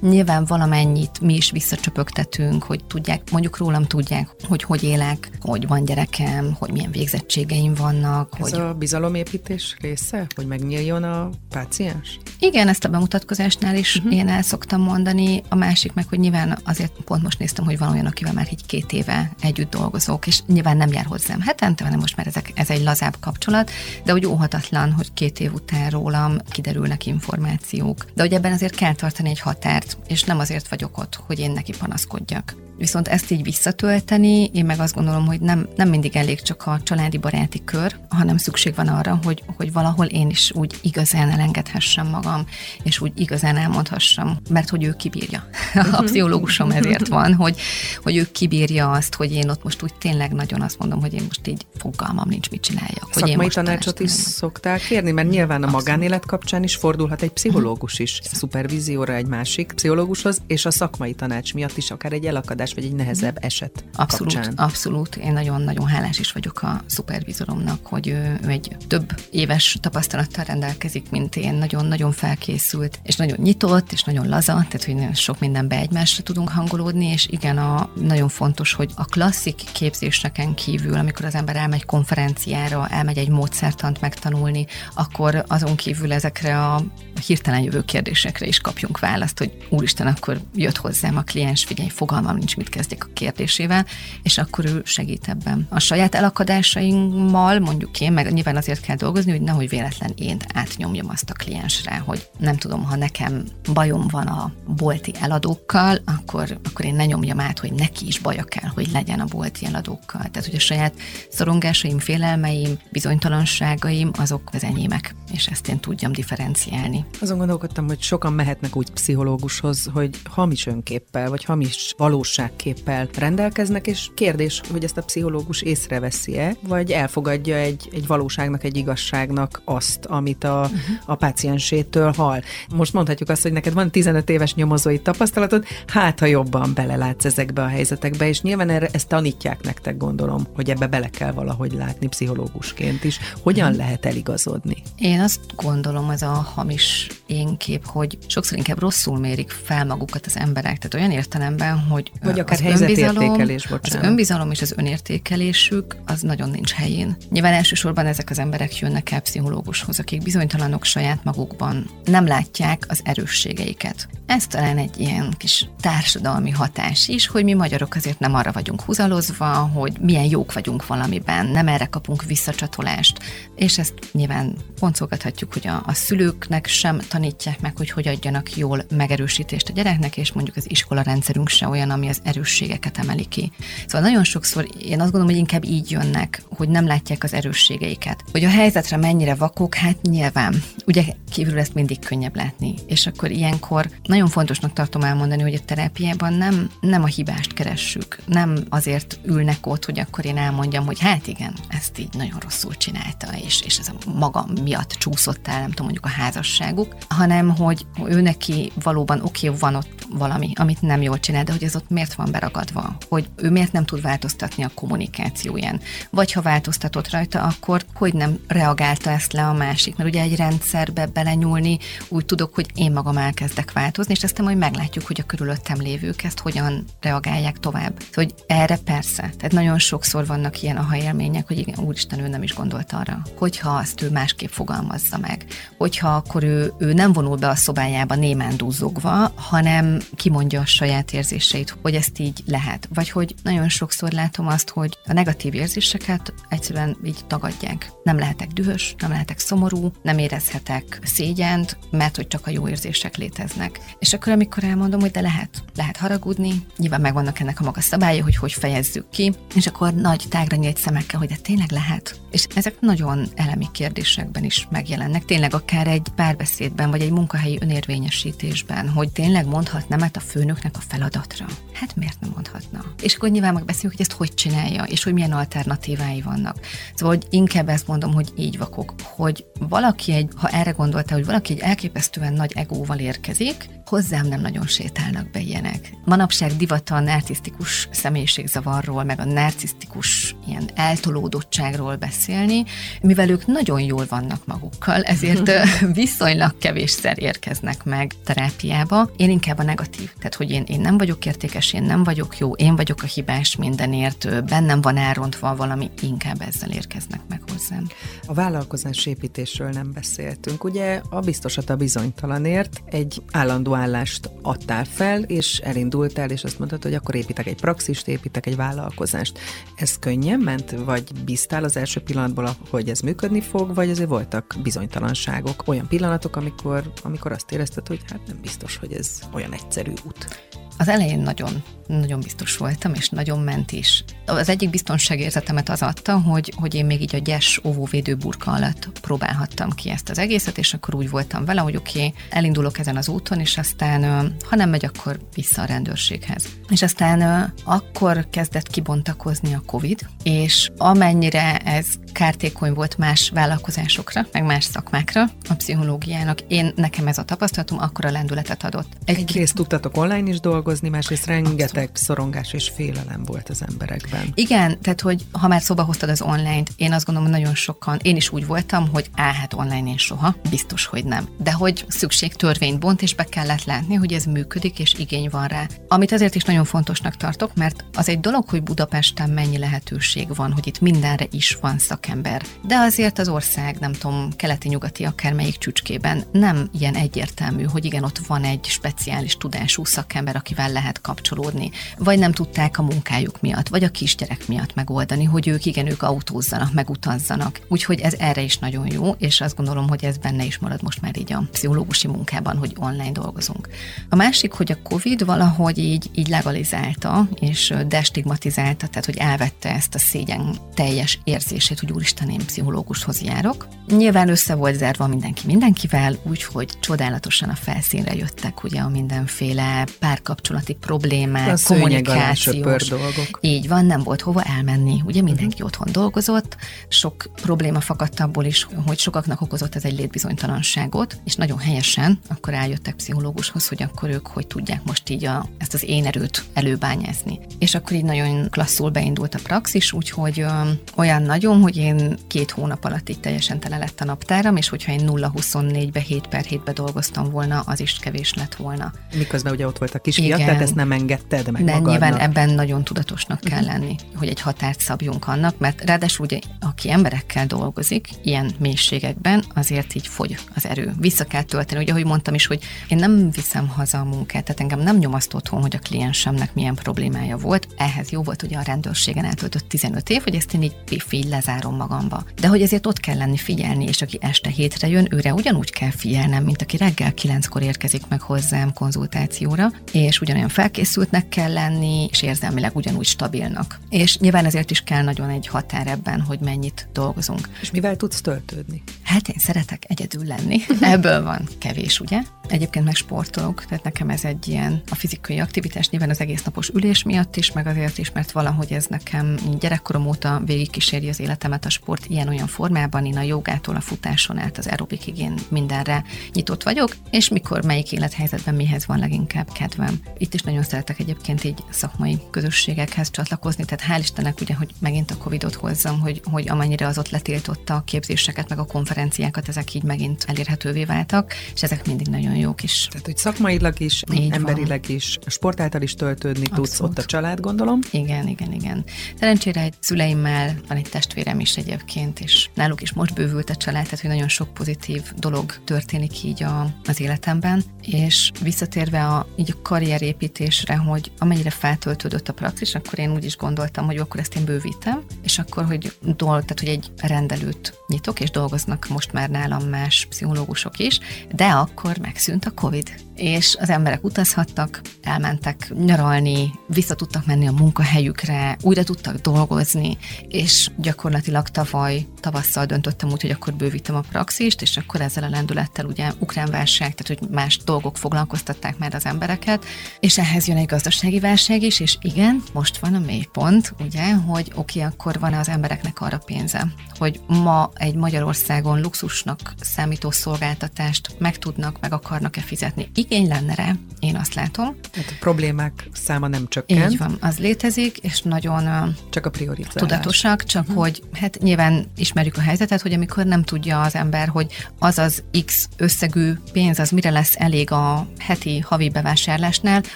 nyilván valamennyit mi is visszacsöpögtetünk, hogy tudják, mondjuk rólam tudják, hogy hogy élek, hogy van gyerekem, hogy milyen végzettségeim vannak. Ez hogy... a bizalomépítés része, hogy megnyíljon a páciens? Igen, ezt a bemutatkozásnál is uh-huh. én el szoktam mondani. A másik meg, hogy nyilván azért pont most néztem, hogy van olyan, akivel már így két éve együtt dolgozok, és nyilván nem jár hozzám hetente, hanem most már ezek, ez egy lazább kapcsolat, de hogy óhatatlan, hogy két év után rólam kiderülnek információk. De hogy ebben azért kell tartani egy határt, és nem azért vagyok ott, hogy én neki panaszkodjak. Viszont ezt így visszatölteni, én meg azt gondolom, hogy nem, nem mindig elég csak a családi baráti kör, hanem szükség van arra, hogy, hogy valahol én is úgy igazán elengedhessem magam, és úgy igazán elmondhassam, mert hogy ő kibírja. A pszichológusom ezért van, hogy, hogy ő kibírja azt, hogy én ott most úgy tényleg nagyon azt mondom, hogy én most így fogalmam nincs, mit csináljak. Hogy Szakmai tanácsot is szoktál kérni, mert nyilván a Abszolút. magánélet kapcsán is fordulhat egy pszichológus is, szupervízióra egy másik pszichológushoz, és a szakmai tanács miatt is akár egy elakadás megoldás, vagy egy nehezebb eset Abszolút, kapcsán. abszolút. Én nagyon-nagyon hálás is vagyok a szupervizoromnak, hogy ő, ő egy több éves tapasztalattal rendelkezik, mint én, nagyon-nagyon felkészült, és nagyon nyitott, és nagyon laza, tehát hogy sok mindenbe egymásra tudunk hangolódni, és igen, a, nagyon fontos, hogy a klasszik képzéseken kívül, amikor az ember elmegy konferenciára, elmegy egy módszertant megtanulni, akkor azon kívül ezekre a hirtelen jövő kérdésekre is kapjunk választ, hogy úristen, akkor jött hozzám a kliens, figyelj, fogalmam nincs, mit kezdjek a kérdésével, és akkor ő segít ebben. A saját elakadásaimmal, mondjuk én, meg nyilván azért kell dolgozni, hogy nehogy véletlen én átnyomjam azt a kliensre, hogy nem tudom, ha nekem bajom van a bolti eladókkal, akkor, akkor én ne nyomjam át, hogy neki is baja kell, hogy legyen a bolti eladókkal. Tehát, hogy a saját szorongásaim, félelmeim, bizonytalanságaim, azok az enyémek, és ezt én tudjam differenciálni. Azon gondolkodtam, hogy sokan mehetnek úgy pszichológushoz, hogy hamis önképpel, vagy hamis valóságképpel rendelkeznek, és kérdés, hogy ezt a pszichológus észreveszi-e, vagy elfogadja egy, egy valóságnak, egy igazságnak azt, amit a, uh-huh. a páciensétől hal. Most mondhatjuk azt, hogy neked van 15 éves nyomozói tapasztalatod, hát ha jobban belelátsz ezekbe a helyzetekbe, és nyilván erre ezt tanítják nektek, gondolom, hogy ebbe bele kell valahogy látni pszichológusként is. Hogyan uh-huh. lehet eligazodni? Én azt gondolom, ez a hamis én kép, hogy sokszor inkább rosszul mérik fel magukat az emberek, tehát olyan értelemben, hogy Vagy akár helyzetértékelés, bocsánat. Az önbizalom és az önértékelésük az nagyon nincs helyén. Nyilván elsősorban ezek az emberek jönnek el pszichológushoz, akik bizonytalanok saját magukban, nem látják az erősségeiket. Ez talán egy ilyen kis társadalmi hatás is, hogy mi magyarok azért nem arra vagyunk húzalozva, hogy milyen jók vagyunk valamiben, nem erre kapunk visszacsatolást, és ezt nyilván boncolgathatjuk, hogy a, a szülőknek sem tanítják meg, hogy hogy adjanak jól megerősítést a gyereknek, és mondjuk az iskola rendszerünk se olyan, ami az erősségeket emeli ki. Szóval nagyon sokszor én azt gondolom, hogy inkább így jönnek, hogy nem látják az erősségeiket. Hogy a helyzetre mennyire vakok, hát nyilván. Ugye kívül ezt mindig könnyebb látni. És akkor ilyenkor nagyon fontosnak tartom elmondani, hogy a terápiában nem, nem a hibást keressük, nem azért ülnek ott, hogy akkor én elmondjam, hogy hát igen, ezt így nagyon rosszul csinálta, és, és ez a maga miatt csúszott el, nem tudom, mondjuk a házasságuk, hanem hogy ő neki valóban oké, okay, van ott valami, amit nem jól csinál, de hogy ez ott miért van beragadva, hogy ő miért nem tud változtatni a kommunikációján, vagy ha változtatott rajta, akkor hogy nem reagálta ezt le a másik, mert ugye egy rendszerbe belenyúlni, úgy tudok, hogy én magam elkezdek változni, és aztán majd meglátjuk, hogy a körülöttem lévők ezt hogyan reagálják tovább. Szóval, hogy erre persze, tehát nagyon sokszor vannak ilyen aha élmények, hogy igen, úristen, ő nem is gondolt arra, hogyha azt ő másképp fogalmazza meg, hogyha akkor ő, ő nem vonul be a szobájába némán duzzogva, hanem kimondja a saját érzéseit, hogy ezt így lehet. Vagy hogy nagyon sokszor látom azt, hogy a negatív érzéseket egyszerűen így tagadják. Nem lehetek dühös, nem lehetek szomorú, nem érezhetek szégyent, mert hogy csak a jó érzések léteznek. És akkor, amikor elmondom, hogy de lehet, lehet haragudni, nyilván megvannak ennek a maga szabálya, hogy hogy fejezzük ki, és akkor nagy tágra nyílt szemekkel, hogy de tényleg lehet. És ezek nagyon elemi kérdésekben is megjelennek, tényleg akár egy párbeszédben, vagy egy munkahelyi önérvényesítésben, hogy tényleg mondhat nemet a főnöknek a feladatra. Miért nem mondhatna? És akkor nyilván megbeszéljük, hogy ezt hogy csinálja, és hogy milyen alternatívái vannak. Szóval, hogy inkább ezt mondom, hogy így vakok, hogy valaki egy, ha erre gondolta, hogy valaki egy elképesztően nagy egóval érkezik, hozzám nem nagyon sétálnak be ilyenek. Manapság divata a narcisztikus személyiségzavarról, meg a narcisztikus ilyen eltolódottságról beszélni, mivel ők nagyon jól vannak magukkal, ezért viszonylag kevésszer érkeznek meg terápiába. Én inkább a negatív, tehát hogy én, én nem vagyok értékes, én nem vagyok jó, én vagyok a hibás mindenért, bennem van elrontva valami, inkább ezzel érkeznek meg hozzám. A vállalkozás építésről nem beszéltünk. Ugye a biztosat a bizonytalanért egy állandó állást adtál fel, és elindultál, és azt mondtad, hogy akkor építek egy praxist, építek egy vállalkozást. Ez könnyen ment, vagy bíztál az első pillanatból, hogy ez működni fog, vagy azért voltak bizonytalanságok, olyan pillanatok, amikor, amikor azt érezted, hogy hát nem biztos, hogy ez olyan egyszerű út. Az elején nagyon, nagyon biztos voltam, és nagyon ment is. Az egyik biztonságérzetemet az adta, hogy, hogy én még így a gyes óvóvédő burka alatt próbálhattam ki ezt az egészet, és akkor úgy voltam vele, hogy oké, okay, elindulok ezen az úton, és aztán, ha nem megy, akkor vissza a rendőrséghez. És aztán akkor kezdett kibontakozni a COVID, és amennyire ez kártékony volt más vállalkozásokra, meg más szakmákra, a pszichológiának, én nekem ez a tapasztalatom akkor a lendületet adott. Egy Egyrészt tudtatok online is dolgozni, másrészt rengeteg szorongás és félelem volt az emberekben. Igen, tehát hogy ha már szóba hoztad az online-t, én azt gondolom, hogy nagyon sokan, én is úgy voltam, hogy á, hát online én soha, biztos, hogy nem. De hogy szükség törvényt bont, és be kellett látni, hogy ez működik, és igény van rá. Amit azért is nagyon fontosnak tartok, mert az egy dolog, hogy Budapesten mennyi lehetőség van, hogy itt mindenre is van szakember. De azért az ország, nem tudom, keleti-nyugati, akármelyik csücskében nem ilyen egyértelmű, hogy igen, ott van egy speciális tudású szakember, aki akivel lehet kapcsolódni, vagy nem tudták a munkájuk miatt, vagy a kisgyerek miatt megoldani, hogy ők igen, ők autózzanak, megutazzanak. Úgyhogy ez erre is nagyon jó, és azt gondolom, hogy ez benne is marad most már így a pszichológusi munkában, hogy online dolgozunk. A másik, hogy a COVID valahogy így, így legalizálta, és destigmatizálta, tehát hogy elvette ezt a szégyen teljes érzését, hogy úristen, én pszichológushoz járok. Nyilván össze volt zárva mindenki mindenkivel, úgyhogy csodálatosan a felszínre jöttek ugye a mindenféle párkapcsolatok, kapcsolati problémák, a kommunikációs. dolgok. Így van, nem volt hova elmenni. Ugye mindenki uh-huh. otthon dolgozott, sok probléma fakadt abból is, hogy sokaknak okozott ez egy létbizonytalanságot, és nagyon helyesen akkor eljöttek pszichológushoz, hogy akkor ők hogy tudják most így a, ezt az én erőt előbányázni. És akkor így nagyon klasszul beindult a praxis, úgyhogy ö, olyan nagyon, hogy én két hónap alatt így teljesen tele lett a naptáram, és hogyha én 0-24-be, 7 per 7-be dolgoztam volna, az is kevés lett volna. Miközben ugye ott volt a kisfiat, tehát ezt nem engedted meg De magadnak. nyilván ebben nagyon tudatosnak kell mhm. lenni, hogy egy határt szabjunk annak, mert ráadásul ugye, aki emberekkel dolgozik, ilyen mélységekben, azért így fogy az erő. Vissza kell tölteni. Ugye, ahogy mondtam is, hogy én nem viszem haza a munkát, tehát engem nem nyomaszt otthon, hogy a kliensemnek milyen problémája volt. Ehhez jó volt ugye a rendőrségen eltöltött 15 év, hogy ezt én így így lezárom magamba. De hogy ezért ott kell lenni, figyelni, és aki este hétre jön, őre ugyanúgy kell figyelnem, mint aki reggel kilenckor érkezik meg hozzám konzultációra, és ugyanolyan felkészültnek kell lenni, és érzelmileg ugyanúgy stabilnak. És nyilván ezért is kell nagyon egy határ ebben, hogy mennyit dolgozunk. És mivel tudsz töltődni? Hát én szeretek egyedül lenni. Ebből van kevés, ugye? Egyébként meg sportolok, tehát nekem ez egy ilyen a fizikai aktivitás, nyilván az egész napos ülés miatt is, meg azért is, mert valahogy ez nekem gyerekkorom óta végigkíséri az életemet a sport ilyen-olyan formában, én a jogától a futáson át az aerobikig én mindenre nyitott vagyok, és mikor melyik élethelyzetben mihez van leginkább kedvem. Itt is nagyon szeretek egyébként így szakmai közösségekhez csatlakozni, tehát hál' Istennek ugye, hogy megint a Covid-ot hozzam, hogy, hogy amennyire az ott letiltotta a képzéseket, meg a konferenciákat, ezek így megint elérhetővé váltak, és ezek mindig nagyon jók is. Tehát, hogy szakmailag is, így emberileg van. is, sport által is töltődni Abszolút. tudsz, ott a család, gondolom. Igen, igen, igen. Szerencsére egy szüleimmel van egy testvérem is egyébként, és náluk is most bővült a család, tehát hogy nagyon sok pozitív dolog történik így a, az életemben, és visszatérve a, így a karrierépítésre, hogy amennyire feltöltődött a praxis, akkor én úgy is gondoltam, hogy akkor ezt én bővítem, és akkor, hogy dolg, tehát hogy egy rendelőt nyitok, és dolgoznak most már nálam más pszichológusok is, de akkor megszűnt a COVID és az emberek utazhattak, elmentek nyaralni, vissza tudtak menni a munkahelyükre, újra tudtak dolgozni, és gyakorlatilag tavaly tavasszal döntöttem úgy, hogy akkor bővítem a praxist, és akkor ezzel a lendülettel ugye ukrán válság, tehát hogy más dolgok foglalkoztatták már az embereket, és ehhez jön egy gazdasági válság is, és igen, most van a mélypont, ugye, hogy oké, okay, akkor van az embereknek arra pénze, hogy ma egy Magyarországon luxusnak számító szolgáltatást meg tudnak, meg akarnak-e fizetni igény lenne rá, én azt látom. Hát a problémák száma nem csökken. Így van, az létezik, és nagyon csak a prioritás. tudatosak, csak uh-huh. hogy hát nyilván ismerjük a helyzetet, hogy amikor nem tudja az ember, hogy az az X összegű pénz, az mire lesz elég a heti, havi bevásárlásnál,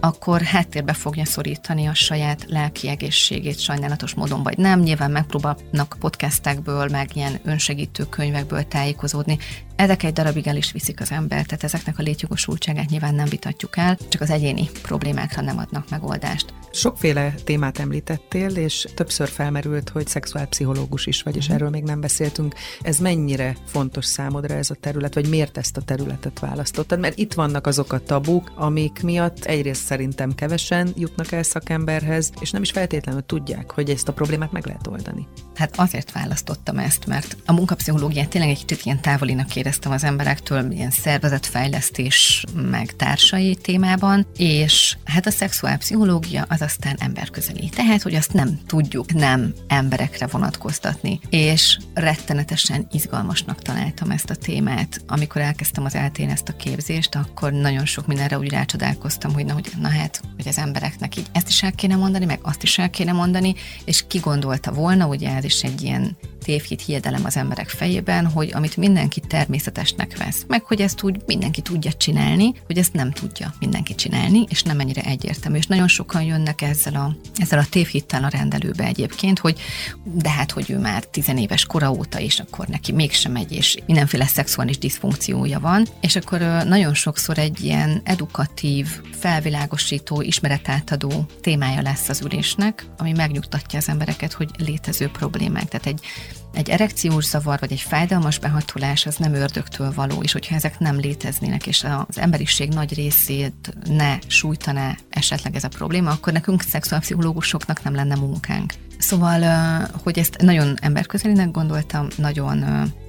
akkor háttérbe fogja szorítani a saját lelki egészségét sajnálatos módon, vagy nem. Nyilván megpróbálnak podcastekből, meg ilyen önsegítő könyvekből tájékozódni. Ezek egy darabig el is viszik az ember, tehát ezeknek a létjogosultságát nyilván nem vitatjuk el, csak az egyéni problémákra nem adnak megoldást. Sokféle témát említettél, és többször felmerült, hogy szexuálpszichológus is vagy, és mhm. erről még nem beszéltünk. Ez mennyire fontos számodra ez a terület, vagy miért ezt a területet választottad? Mert itt vannak azok a tabuk, amik miatt egyrészt szerintem kevesen jutnak el szakemberhez, és nem is feltétlenül tudják, hogy ezt a problémát meg lehet oldani. Hát azért választottam ezt, mert a munkapszichológiát tényleg egy kicsit ilyen távolinak éreztem az emberektől, ilyen szervezetfejlesztés, meg társai témában, és hát a szexuálpszichológia az aztán emberközeli. Tehát, hogy azt nem tudjuk nem emberekre vonatkoztatni, és rettenetesen izgalmasnak találtam ezt a témát. Amikor elkezdtem az eltén ezt a képzést, akkor nagyon sok mindenre úgy rácsodálkoztam, hogy na, hogy, na hát, hogy az embereknek így ezt is el kéne mondani, meg azt is el kéne mondani, és ki gondolta volna, ugye ez is egy ilyen tévhit hiedelem az emberek fejében, hogy amit mindenki természetesnek vesz, meg hogy ezt úgy mindenki tudja csinálni, hogy ezt nem tudja mindenki csinálni, és nem ennyire egyértelmű. És nagyon sokan jönnek ezzel a, ezzel a tévhittel a rendelőbe egyébként, hogy de hát, hogy ő már tizenéves kora óta, és akkor neki mégsem megy, és mindenféle szexuális diszfunkciója van, és akkor nagyon sokszor egy ilyen edukatív, felvilágosító, ismeretátadó témája lesz az ülésnek, ami megnyugtatja az embereket, hogy létező problémák. Tehát egy egy erekciós zavar vagy egy fájdalmas behatolás az nem ördögtől való, és hogyha ezek nem léteznének, és az emberiség nagy részét ne sújtaná esetleg ez a probléma, akkor nekünk szexuálpszichológusoknak nem lenne munkánk. Szóval, hogy ezt nagyon emberközelinek gondoltam, nagyon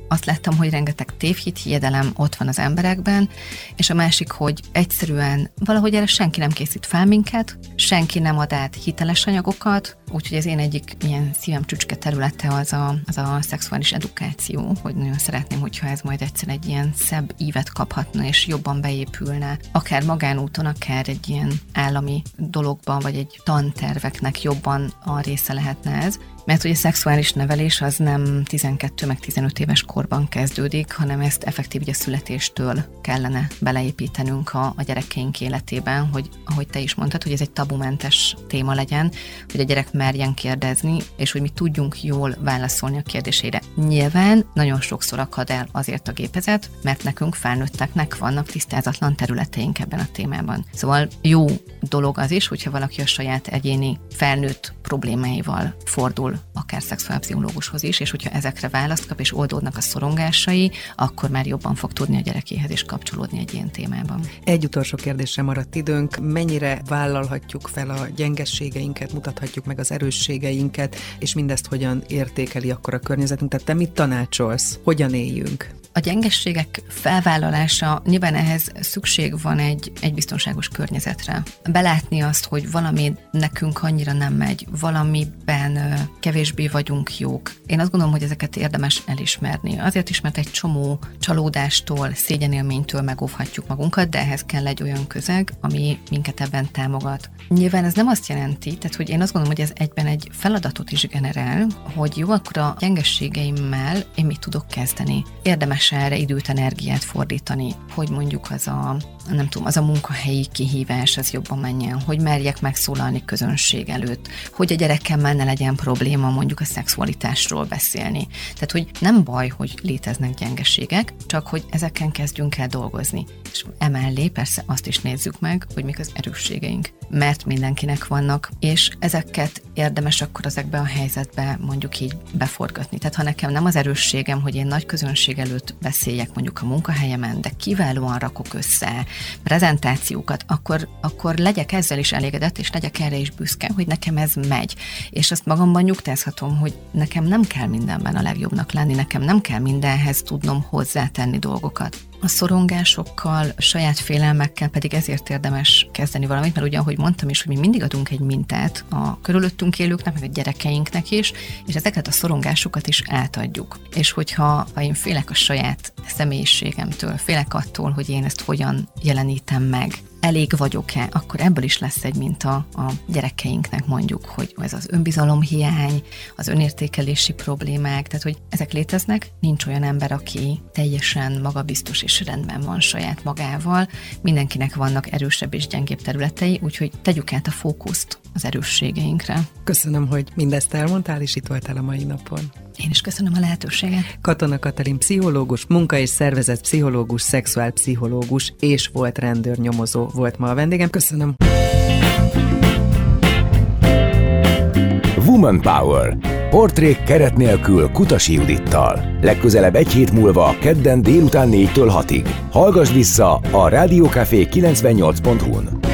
azt láttam, hogy rengeteg tévhit, hiedelem ott van az emberekben, és a másik, hogy egyszerűen valahogy erre senki nem készít fel minket, senki nem ad át hiteles anyagokat, úgyhogy az én egyik ilyen szívem csücske területe az a, az a szexuális edukáció, hogy nagyon szeretném, hogyha ez majd egyszer egy ilyen szebb ívet kaphatna, és jobban beépülne, akár magánúton, akár egy ilyen állami dologban, vagy egy tanterveknek jobban a része lehetne ez, Mert a szexuális nevelés az nem 12 meg 15 éves korban kezdődik, hanem ezt effektív ugye születéstől kellene beleépítenünk a, a gyerekeink életében, hogy ahogy te is mondtad, hogy ez egy tabumentes téma legyen, hogy a gyerek merjen kérdezni, és hogy mi tudjunk jól válaszolni a kérdésére. Nyilván nagyon sokszor akad el azért a gépezet, mert nekünk felnőtteknek vannak tisztázatlan területeink ebben a témában. Szóval jó dolog az is, hogyha valaki a saját egyéni felnőtt problémáival fordul akár szexuálpszichológushoz is, és hogyha ezekre választ kap és oldódnak a szorongásai, akkor már jobban fog tudni a gyerekéhez is kapcsolódni egy ilyen témában. Egy utolsó kérdésre maradt időnk. Mennyire vállalhatjuk fel a gyengességeinket, mutathatjuk meg az erősségeinket, és mindezt hogyan értékeli akkor a környezetünk? Tehát te mit tanácsolsz? Hogyan éljünk? A gyengességek felvállalása, nyilván ehhez szükség van egy, egy biztonságos környezetre. Belátni azt, hogy valami nekünk annyira nem megy, valamiben kevésbé vagyunk jók. Én azt gondolom, hogy ezeket érdemes elismerni. Azért is, mert egy csomó csalódástól, szégyenélménytől megóvhatjuk magunkat, de ehhez kell egy olyan közeg, ami minket ebben támogat. Nyilván ez nem azt jelenti, tehát hogy én azt gondolom, hogy ez egyben egy feladatot is generál, hogy jó, akkor a gyengességeimmel én mit tudok kezdeni. Érdemes érdemes erre időt, energiát fordítani, hogy mondjuk az a, nem tudom, az a munkahelyi kihívás, az jobban menjen, hogy merjek megszólalni közönség előtt, hogy a gyerekemmel ne legyen probléma mondjuk a szexualitásról beszélni. Tehát, hogy nem baj, hogy léteznek gyengeségek, csak hogy ezeken kezdjünk el dolgozni. És emellé persze azt is nézzük meg, hogy mik az erősségeink mert mindenkinek vannak, és ezeket érdemes akkor ezekbe a helyzetbe mondjuk így beforgatni. Tehát ha nekem nem az erősségem, hogy én nagy közönség előtt beszéljek mondjuk a munkahelyemen, de kiválóan rakok össze prezentációkat, akkor, akkor legyek ezzel is elégedett, és legyek erre is büszke, hogy nekem ez megy. És azt magamban nyugtázhatom, hogy nekem nem kell mindenben a legjobbnak lenni, nekem nem kell mindenhez tudnom hozzátenni dolgokat. A szorongásokkal, saját félelmekkel pedig ezért érdemes kezdeni valamit, mert ugye, ahogy mondtam is, hogy mi mindig adunk egy mintát a körülöttünk élőknek, meg a gyerekeinknek is, és ezeket a szorongásokat is átadjuk. És hogyha ha én félek a saját személyiségemtől, félek attól, hogy én ezt hogyan jelenítem meg, elég vagyok-e, akkor ebből is lesz egy minta a gyerekeinknek mondjuk, hogy ez az önbizalom hiány, az önértékelési problémák, tehát hogy ezek léteznek, nincs olyan ember, aki teljesen magabiztos és rendben van saját magával, mindenkinek vannak erősebb és gyengébb területei, úgyhogy tegyük át a fókuszt az erősségeinkre. Köszönöm, hogy mindezt elmondtál, és itt voltál a mai napon. Én is köszönöm a lehetőséget. Katona Katalin pszichológus, munka- és szervezet pszichológus, szexuálpszichológus és volt rendőrnyomozó volt ma a vendégem. Köszönöm. Woman Power. Portrék keret nélkül Kutasi Judittal. Legközelebb egy hét múlva, kedden délután 4-től 6-ig. Hallgass vissza a Rádiókafé 98.hu-n.